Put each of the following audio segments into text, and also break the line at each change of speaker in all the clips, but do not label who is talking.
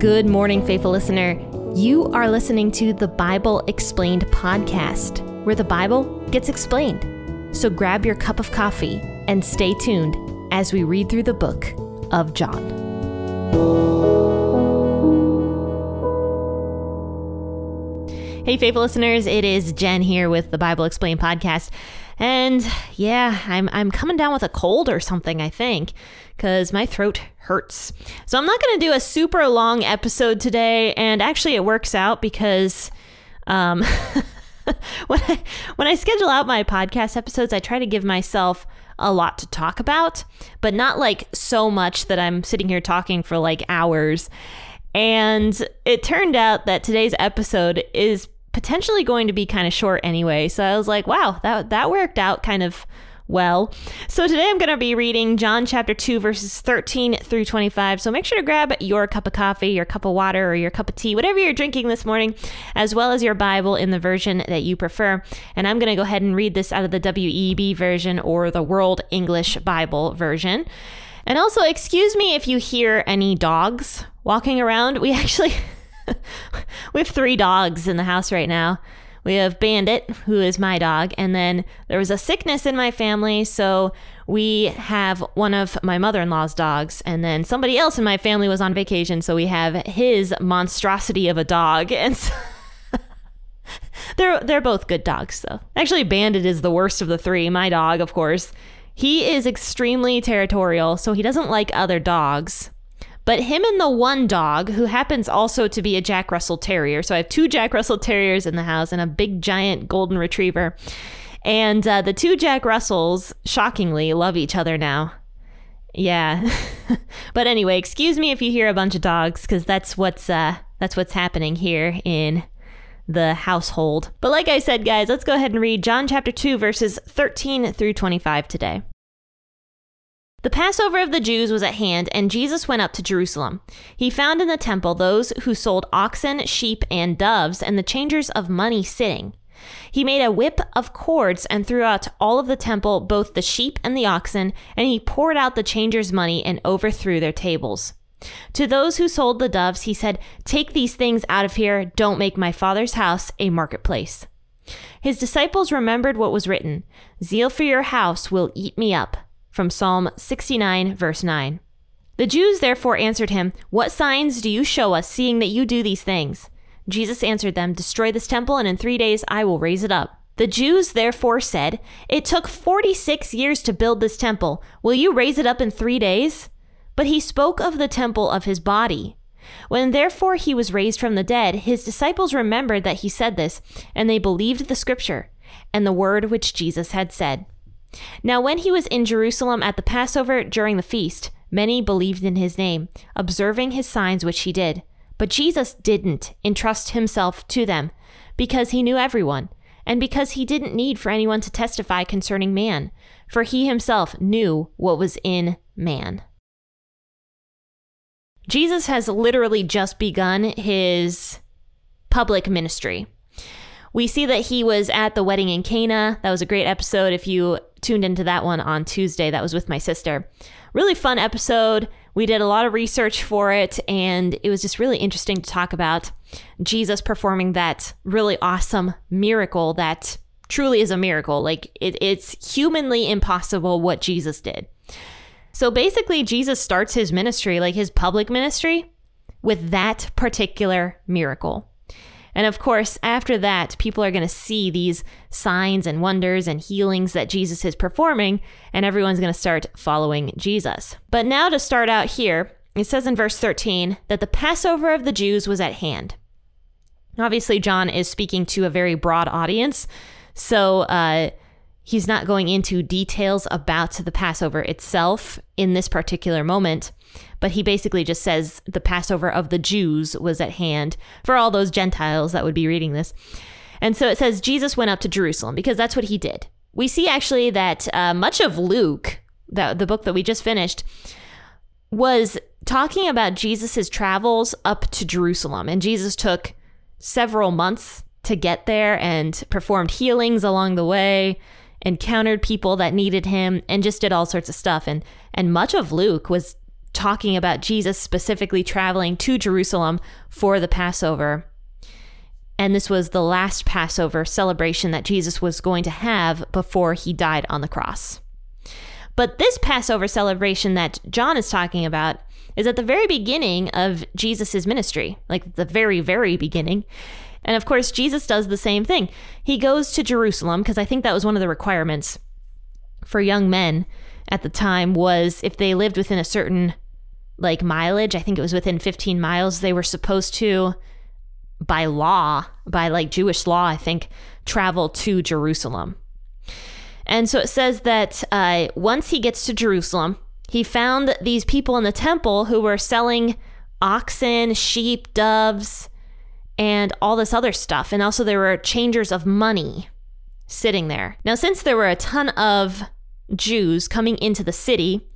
Good morning, faithful listener. You are listening to the Bible Explained podcast, where the Bible gets explained. So grab your cup of coffee and stay tuned as we read through the book of John. Hey, faithful listeners, it is Jen here with the Bible Explained podcast. And yeah, I'm, I'm coming down with a cold or something, I think, because my throat hurts. So I'm not going to do a super long episode today. And actually, it works out because um, when, I, when I schedule out my podcast episodes, I try to give myself a lot to talk about, but not like so much that I'm sitting here talking for like hours. And it turned out that today's episode is potentially going to be kind of short anyway. So I was like, wow, that that worked out kind of well. So today I'm going to be reading John chapter 2 verses 13 through 25. So make sure to grab your cup of coffee, your cup of water, or your cup of tea, whatever you're drinking this morning, as well as your Bible in the version that you prefer. And I'm going to go ahead and read this out of the WEB version or the World English Bible version. And also, excuse me if you hear any dogs walking around. We actually we have three dogs in the house right now. We have Bandit, who is my dog, and then there was a sickness in my family, so we have one of my mother-in-law's dogs, and then somebody else in my family was on vacation, so we have his monstrosity of a dog, and so they're they're both good dogs though. Actually, Bandit is the worst of the three. My dog, of course, he is extremely territorial, so he doesn't like other dogs. But him and the one dog, who happens also to be a Jack Russell Terrier. So I have two Jack Russell Terriers in the house and a big giant golden retriever. And uh, the two Jack Russells, shockingly, love each other now. Yeah. but anyway, excuse me if you hear a bunch of dogs, because that's what's uh, that's what's happening here in the household. But like I said, guys, let's go ahead and read John chapter 2, verses 13 through 25 today. The Passover of the Jews was at hand, and Jesus went up to Jerusalem. He found in the temple those who sold oxen, sheep, and doves, and the changers of money sitting. He made a whip of cords and threw out all of the temple, both the sheep and the oxen, and he poured out the changers' money and overthrew their tables. To those who sold the doves, he said, Take these things out of here, don't make my father's house a marketplace. His disciples remembered what was written Zeal for your house will eat me up from Psalm 69, verse 9. The Jews therefore answered him, What signs do you show us, seeing that you do these things? Jesus answered them, Destroy this temple, and in three days I will raise it up. The Jews therefore said, It took 46 years to build this temple. Will you raise it up in three days? But he spoke of the temple of his body. When therefore he was raised from the dead, his disciples remembered that he said this, and they believed the scripture and the word which Jesus had said. Now, when he was in Jerusalem at the Passover during the feast, many believed in his name, observing his signs which he did. But Jesus didn't entrust himself to them, because he knew everyone, and because he didn't need for anyone to testify concerning man, for he himself knew what was in man. Jesus has literally just begun his public ministry. We see that he was at the wedding in Cana. That was a great episode. If you tuned into that one on Tuesday, that was with my sister. Really fun episode. We did a lot of research for it, and it was just really interesting to talk about Jesus performing that really awesome miracle that truly is a miracle. Like, it, it's humanly impossible what Jesus did. So basically, Jesus starts his ministry, like his public ministry, with that particular miracle. And of course, after that, people are going to see these signs and wonders and healings that Jesus is performing, and everyone's going to start following Jesus. But now, to start out here, it says in verse 13 that the Passover of the Jews was at hand. Obviously, John is speaking to a very broad audience, so uh, he's not going into details about the Passover itself in this particular moment but he basically just says the Passover of the Jews was at hand for all those Gentiles that would be reading this. And so it says Jesus went up to Jerusalem because that's what he did. We see actually that uh, much of Luke, the, the book that we just finished, was talking about Jesus's travels up to Jerusalem. And Jesus took several months to get there and performed healings along the way, encountered people that needed him, and just did all sorts of stuff. And and much of Luke was talking about Jesus specifically traveling to Jerusalem for the Passover. And this was the last Passover celebration that Jesus was going to have before he died on the cross. But this Passover celebration that John is talking about is at the very beginning of Jesus' ministry, like the very, very beginning. And of course, Jesus does the same thing. He goes to Jerusalem because I think that was one of the requirements for young men at the time was if they lived within a certain like mileage, I think it was within 15 miles, they were supposed to by law, by like Jewish law, I think, travel to Jerusalem. And so it says that uh, once he gets to Jerusalem, he found these people in the temple who were selling oxen, sheep, doves, and all this other stuff. And also, there were changers of money sitting there. Now, since there were a ton of Jews coming into the city,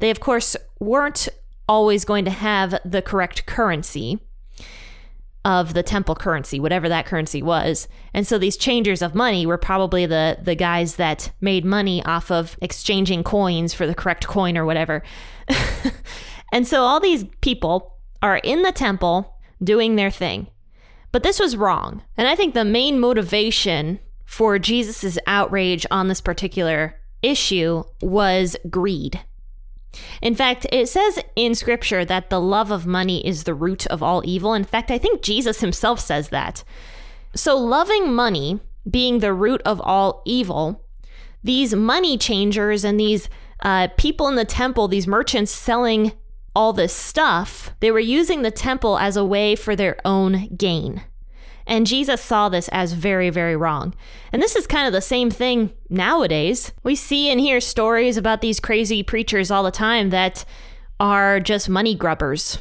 they, of course, weren't always going to have the correct currency of the temple currency, whatever that currency was. And so these changers of money were probably the the guys that made money off of exchanging coins for the correct coin or whatever. and so all these people are in the temple doing their thing. But this was wrong. And I think the main motivation for Jesus's outrage on this particular issue was greed. In fact, it says in scripture that the love of money is the root of all evil. In fact, I think Jesus himself says that. So, loving money being the root of all evil, these money changers and these uh, people in the temple, these merchants selling all this stuff, they were using the temple as a way for their own gain. And Jesus saw this as very, very wrong. And this is kind of the same thing nowadays. We see and hear stories about these crazy preachers all the time that are just money grubbers.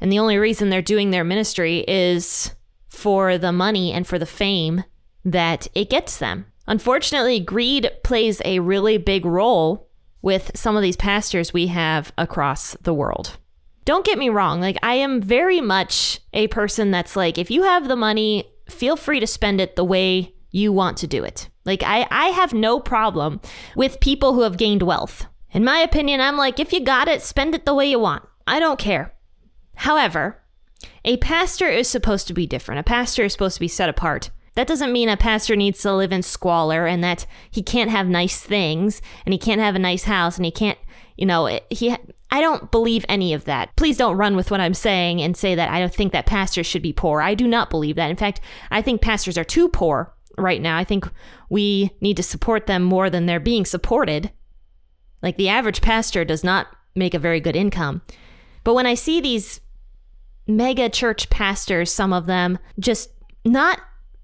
And the only reason they're doing their ministry is for the money and for the fame that it gets them. Unfortunately, greed plays a really big role with some of these pastors we have across the world don't get me wrong, like I am very much a person that's like, if you have the money, feel free to spend it the way you want to do it. Like I, I have no problem with people who have gained wealth. In my opinion, I'm like, if you got it, spend it the way you want. I don't care. However, a pastor is supposed to be different. A pastor is supposed to be set apart. That doesn't mean a pastor needs to live in squalor and that he can't have nice things and he can't have a nice house and he can't, you know, he I don't believe any of that. Please don't run with what I'm saying and say that I don't think that pastors should be poor. I do not believe that. In fact, I think pastors are too poor right now. I think we need to support them more than they're being supported. Like the average pastor does not make a very good income. But when I see these mega church pastors, some of them just not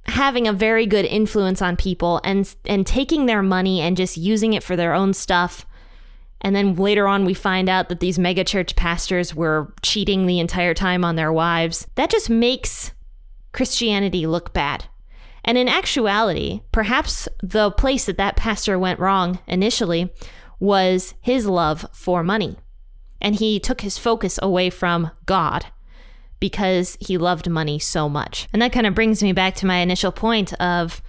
having a very good influence on people and and taking their money and just using it for their own stuff and then later on, we find out that these megachurch pastors were cheating the entire time on their wives. That just makes Christianity look bad. And in actuality, perhaps the place that that pastor went wrong initially was his love for money. And he took his focus away from God because he loved money so much. And that kind of brings me back to my initial point of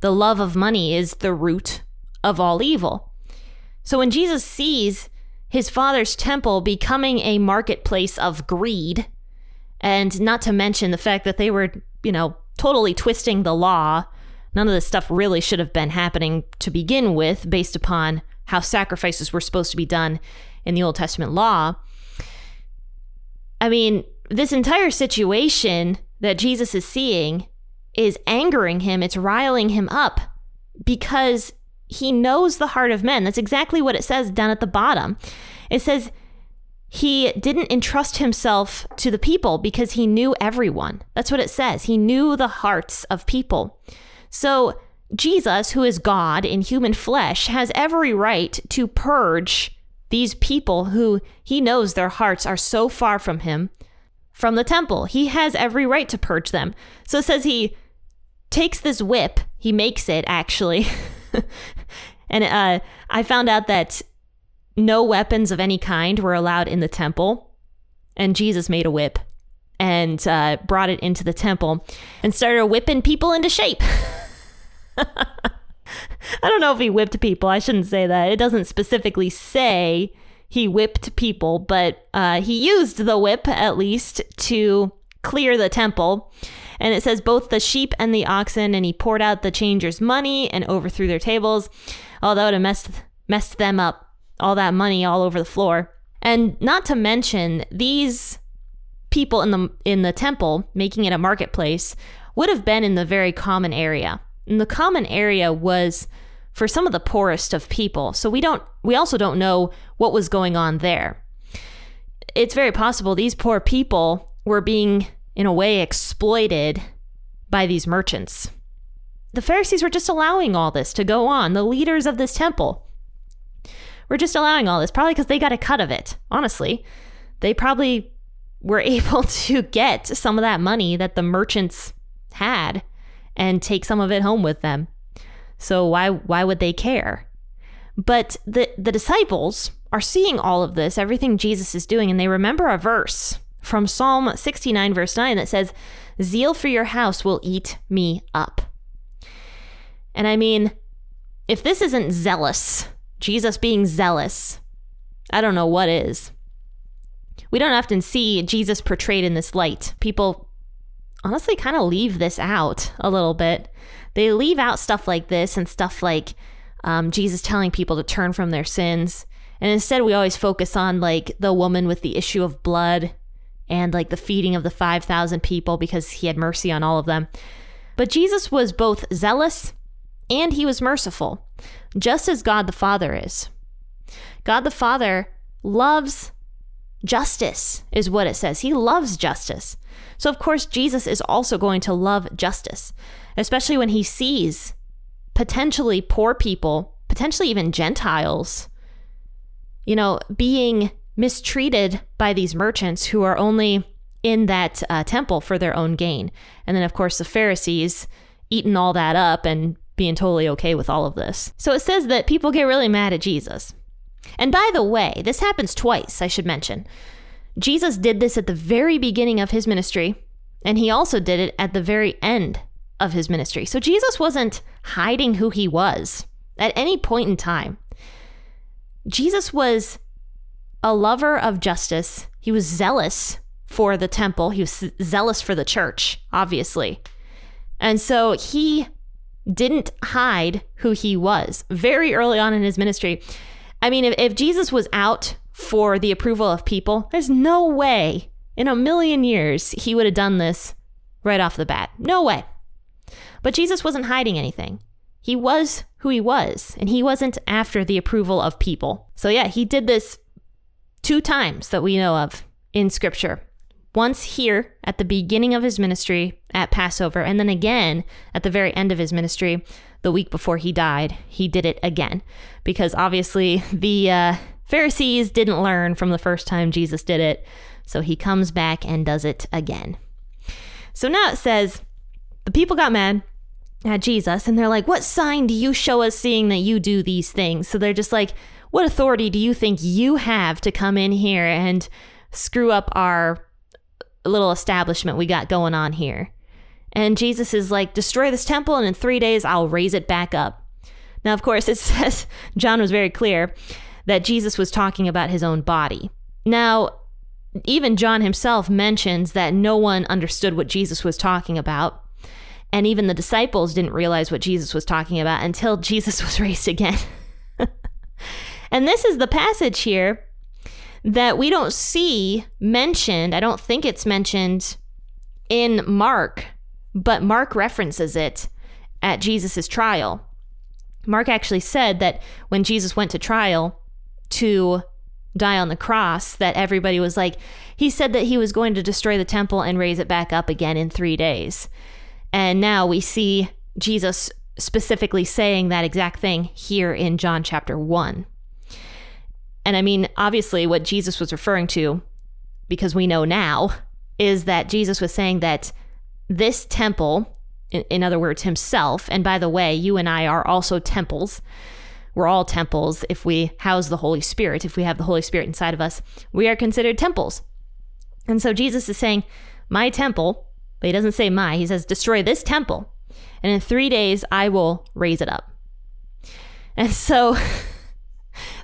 the love of money is the root of all evil. So when Jesus sees his father's temple becoming a marketplace of greed, and not to mention the fact that they were, you know, totally twisting the law, none of this stuff really should have been happening to begin with, based upon how sacrifices were supposed to be done in the Old Testament law. I mean, this entire situation that Jesus is seeing is angering him, it's riling him up because he knows the heart of men. That's exactly what it says down at the bottom. It says he didn't entrust himself to the people because he knew everyone. That's what it says. He knew the hearts of people. So, Jesus, who is God in human flesh, has every right to purge these people who he knows their hearts are so far from him from the temple. He has every right to purge them. So it says he takes this whip, he makes it actually. and uh, I found out that no weapons of any kind were allowed in the temple. And Jesus made a whip and uh, brought it into the temple and started whipping people into shape. I don't know if he whipped people. I shouldn't say that. It doesn't specifically say he whipped people, but uh, he used the whip at least to clear the temple. And it says both the sheep and the oxen, and he poured out the changers' money and overthrew their tables. Oh, that would have messed messed them up. All that money all over the floor. And not to mention these people in the in the temple making it a marketplace would have been in the very common area. And the common area was for some of the poorest of people. So we don't we also don't know what was going on there. It's very possible these poor people were being in a way exploited by these merchants. The Pharisees were just allowing all this to go on. The leaders of this temple were just allowing all this, probably because they got a cut of it. Honestly, they probably were able to get some of that money that the merchants had and take some of it home with them. So why why would they care? But the the disciples are seeing all of this, everything Jesus is doing, and they remember a verse from Psalm 69 verse 9 that says, "Zeal for your house will eat me up." And I mean, if this isn't zealous, Jesus being zealous, I don't know what is. We don't often see Jesus portrayed in this light. People honestly kind of leave this out a little bit. They leave out stuff like this and stuff like um, Jesus telling people to turn from their sins. And instead, we always focus on like the woman with the issue of blood and like the feeding of the 5,000 people because he had mercy on all of them. But Jesus was both zealous and he was merciful, just as God the Father is. God the Father loves justice, is what it says. He loves justice. So, of course, Jesus is also going to love justice, especially when he sees potentially poor people, potentially even Gentiles, you know, being mistreated by these merchants who are only in that uh, temple for their own gain. And then, of course, the Pharisees eating all that up and being totally okay with all of this. So it says that people get really mad at Jesus. And by the way, this happens twice, I should mention. Jesus did this at the very beginning of his ministry, and he also did it at the very end of his ministry. So Jesus wasn't hiding who he was at any point in time. Jesus was a lover of justice. He was zealous for the temple. He was zealous for the church, obviously. And so he didn't hide who he was very early on in his ministry. I mean, if, if Jesus was out for the approval of people, there's no way in a million years he would have done this right off the bat. No way. But Jesus wasn't hiding anything. He was who he was, and he wasn't after the approval of people. So, yeah, he did this two times that we know of in scripture. Once here at the beginning of his ministry at Passover, and then again at the very end of his ministry, the week before he died, he did it again. Because obviously the uh, Pharisees didn't learn from the first time Jesus did it. So he comes back and does it again. So now it says the people got mad at Jesus and they're like, What sign do you show us seeing that you do these things? So they're just like, What authority do you think you have to come in here and screw up our little establishment we got going on here? And Jesus is like, Destroy this temple, and in three days I'll raise it back up. Now, of course, it says, John was very clear that Jesus was talking about his own body. Now, even John himself mentions that no one understood what Jesus was talking about. And even the disciples didn't realize what Jesus was talking about until Jesus was raised again. and this is the passage here that we don't see mentioned. I don't think it's mentioned in Mark, but Mark references it at Jesus' trial. Mark actually said that when Jesus went to trial to die on the cross, that everybody was like, he said that he was going to destroy the temple and raise it back up again in three days. And now we see Jesus specifically saying that exact thing here in John chapter 1. And I mean, obviously, what Jesus was referring to, because we know now, is that Jesus was saying that this temple, in, other words, himself, and by the way, you and I are also temples. We're all temples if we house the Holy Spirit, if we have the Holy Spirit inside of us. We are considered temples. And so Jesus is saying, My temple, but he doesn't say my, he says, destroy this temple, and in three days I will raise it up. And so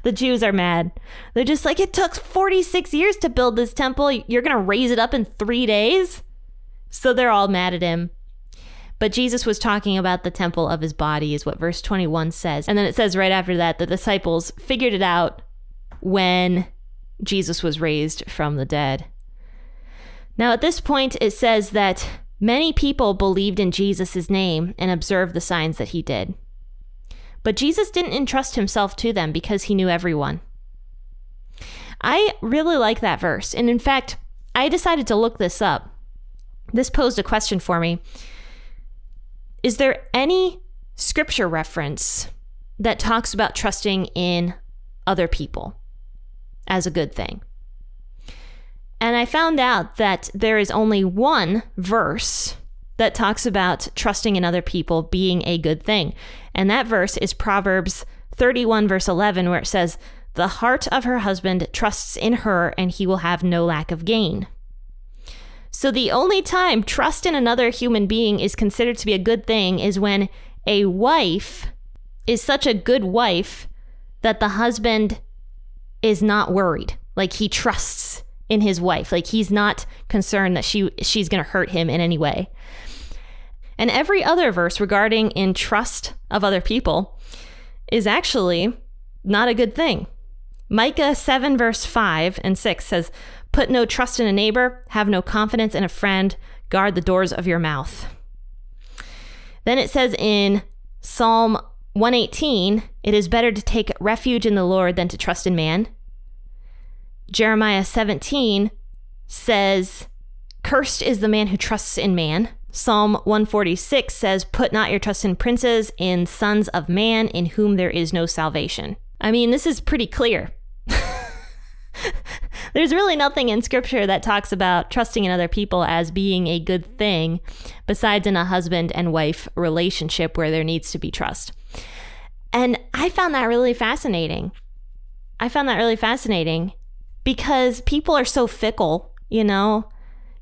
the Jews are mad. They're just like, it took 46 years to build this temple. You're going to raise it up in three days? So they're all mad at him. But Jesus was talking about the temple of his body, is what verse 21 says. And then it says right after that, the disciples figured it out when Jesus was raised from the dead. Now, at this point, it says that many people believed in Jesus' name and observed the signs that he did. But Jesus didn't entrust himself to them because he knew everyone. I really like that verse. And in fact, I decided to look this up. This posed a question for me. Is there any scripture reference that talks about trusting in other people as a good thing? And I found out that there is only one verse that talks about trusting in other people being a good thing. And that verse is Proverbs 31, verse 11, where it says, The heart of her husband trusts in her, and he will have no lack of gain. So the only time trust in another human being is considered to be a good thing is when a wife is such a good wife that the husband is not worried. Like he trusts in his wife. Like he's not concerned that she she's going to hurt him in any way. And every other verse regarding in trust of other people is actually not a good thing. Micah 7 verse 5 and 6 says, "Put no trust in a neighbor, have no confidence in a friend, guard the doors of your mouth." Then it says in Psalm 118, "It is better to take refuge in the Lord than to trust in man." Jeremiah 17 says, Cursed is the man who trusts in man. Psalm 146 says, Put not your trust in princes, in sons of man, in whom there is no salvation. I mean, this is pretty clear. There's really nothing in scripture that talks about trusting in other people as being a good thing, besides in a husband and wife relationship where there needs to be trust. And I found that really fascinating. I found that really fascinating because people are so fickle, you know?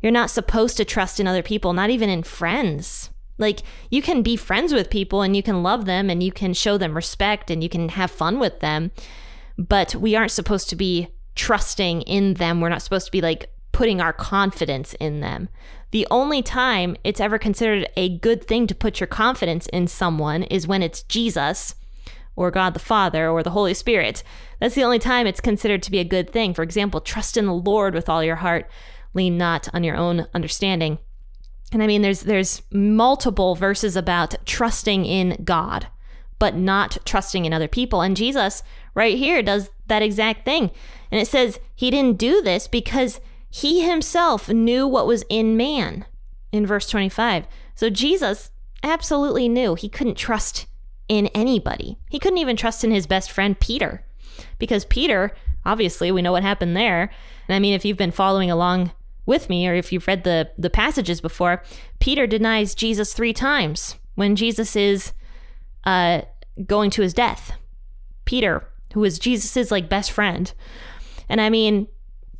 You're not supposed to trust in other people, not even in friends. Like, you can be friends with people and you can love them and you can show them respect and you can have fun with them, but we aren't supposed to be trusting in them. We're not supposed to be like putting our confidence in them. The only time it's ever considered a good thing to put your confidence in someone is when it's Jesus or God the Father or the Holy Spirit. That's the only time it's considered to be a good thing. For example, trust in the Lord with all your heart, lean not on your own understanding. And I mean there's there's multiple verses about trusting in God, but not trusting in other people. And Jesus right here does that exact thing. And it says he didn't do this because he himself knew what was in man in verse 25. So Jesus absolutely knew he couldn't trust in anybody. He couldn't even trust in his best friend Peter because Peter, obviously, we know what happened there. And I mean, if you've been following along with me or if you've read the, the passages before, Peter denies Jesus three times when Jesus is uh, going to his death. Peter, who is Jesus's like best friend. And I mean,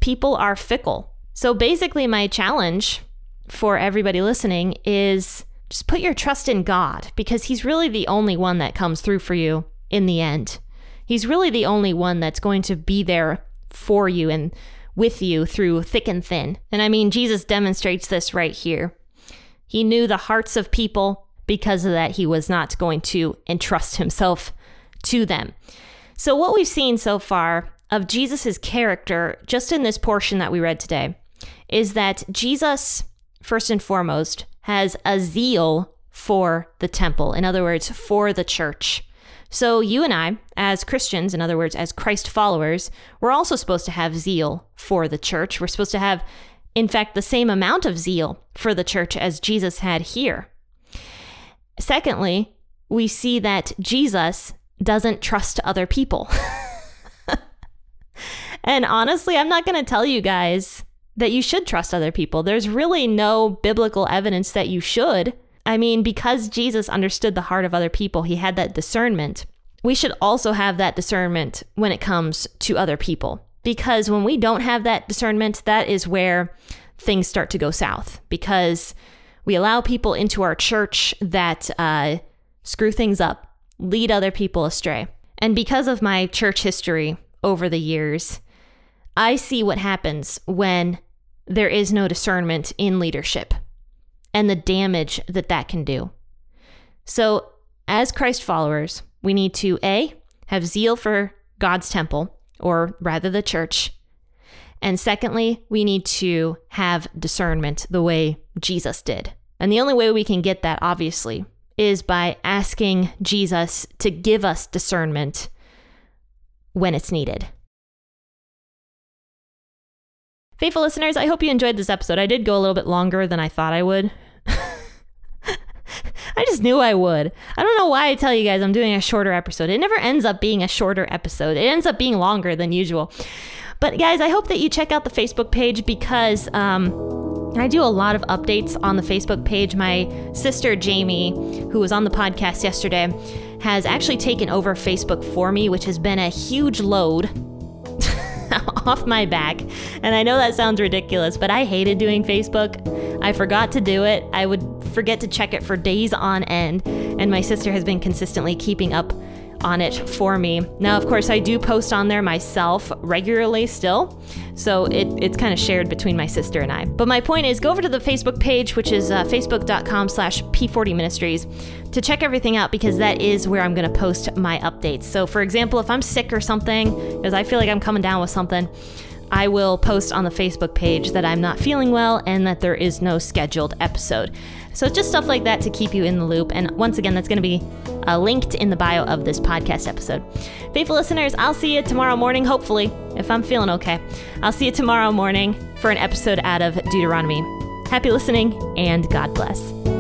people are fickle. So basically, my challenge for everybody listening is just put your trust in God because He's really the only one that comes through for you in the end. He's really the only one that's going to be there for you and with you through thick and thin. And I mean, Jesus demonstrates this right here. He knew the hearts of people. Because of that, he was not going to entrust himself to them. So, what we've seen so far of Jesus' character, just in this portion that we read today, is that Jesus, first and foremost, has a zeal for the temple. In other words, for the church. So, you and I, as Christians, in other words, as Christ followers, we're also supposed to have zeal for the church. We're supposed to have, in fact, the same amount of zeal for the church as Jesus had here. Secondly, we see that Jesus doesn't trust other people. and honestly, I'm not going to tell you guys that you should trust other people. There's really no biblical evidence that you should. I mean, because Jesus understood the heart of other people, he had that discernment. We should also have that discernment when it comes to other people. Because when we don't have that discernment, that is where things start to go south. Because we allow people into our church that uh, screw things up, lead other people astray. And because of my church history over the years, I see what happens when there is no discernment in leadership and the damage that that can do. So, as Christ followers, we need to A, have zeal for God's temple, or rather the church. And secondly, we need to have discernment the way Jesus did. And the only way we can get that, obviously, is by asking Jesus to give us discernment when it's needed. Faithful listeners, I hope you enjoyed this episode. I did go a little bit longer than I thought I would. I just knew I would. I don't know why I tell you guys I'm doing a shorter episode. It never ends up being a shorter episode, it ends up being longer than usual. But guys, I hope that you check out the Facebook page because um, I do a lot of updates on the Facebook page. My sister Jamie, who was on the podcast yesterday, has actually taken over Facebook for me, which has been a huge load off my back. And I know that sounds ridiculous, but I hated doing Facebook. I forgot to do it. I would forget to check it for days on end. And my sister has been consistently keeping up on it for me. Now, of course, I do post on there myself regularly still, so it, it's kind of shared between my sister and I. But my point is, go over to the Facebook page, which is uh, facebook.com slash P40 Ministries, to check everything out because that is where I'm going to post my updates. So, for example, if I'm sick or something, because I feel like I'm coming down with something, I will post on the Facebook page that I'm not feeling well and that there is no scheduled episode. So, just stuff like that to keep you in the loop. And once again, that's going to be uh, linked in the bio of this podcast episode. Faithful listeners, I'll see you tomorrow morning, hopefully, if I'm feeling okay. I'll see you tomorrow morning for an episode out of Deuteronomy. Happy listening, and God bless.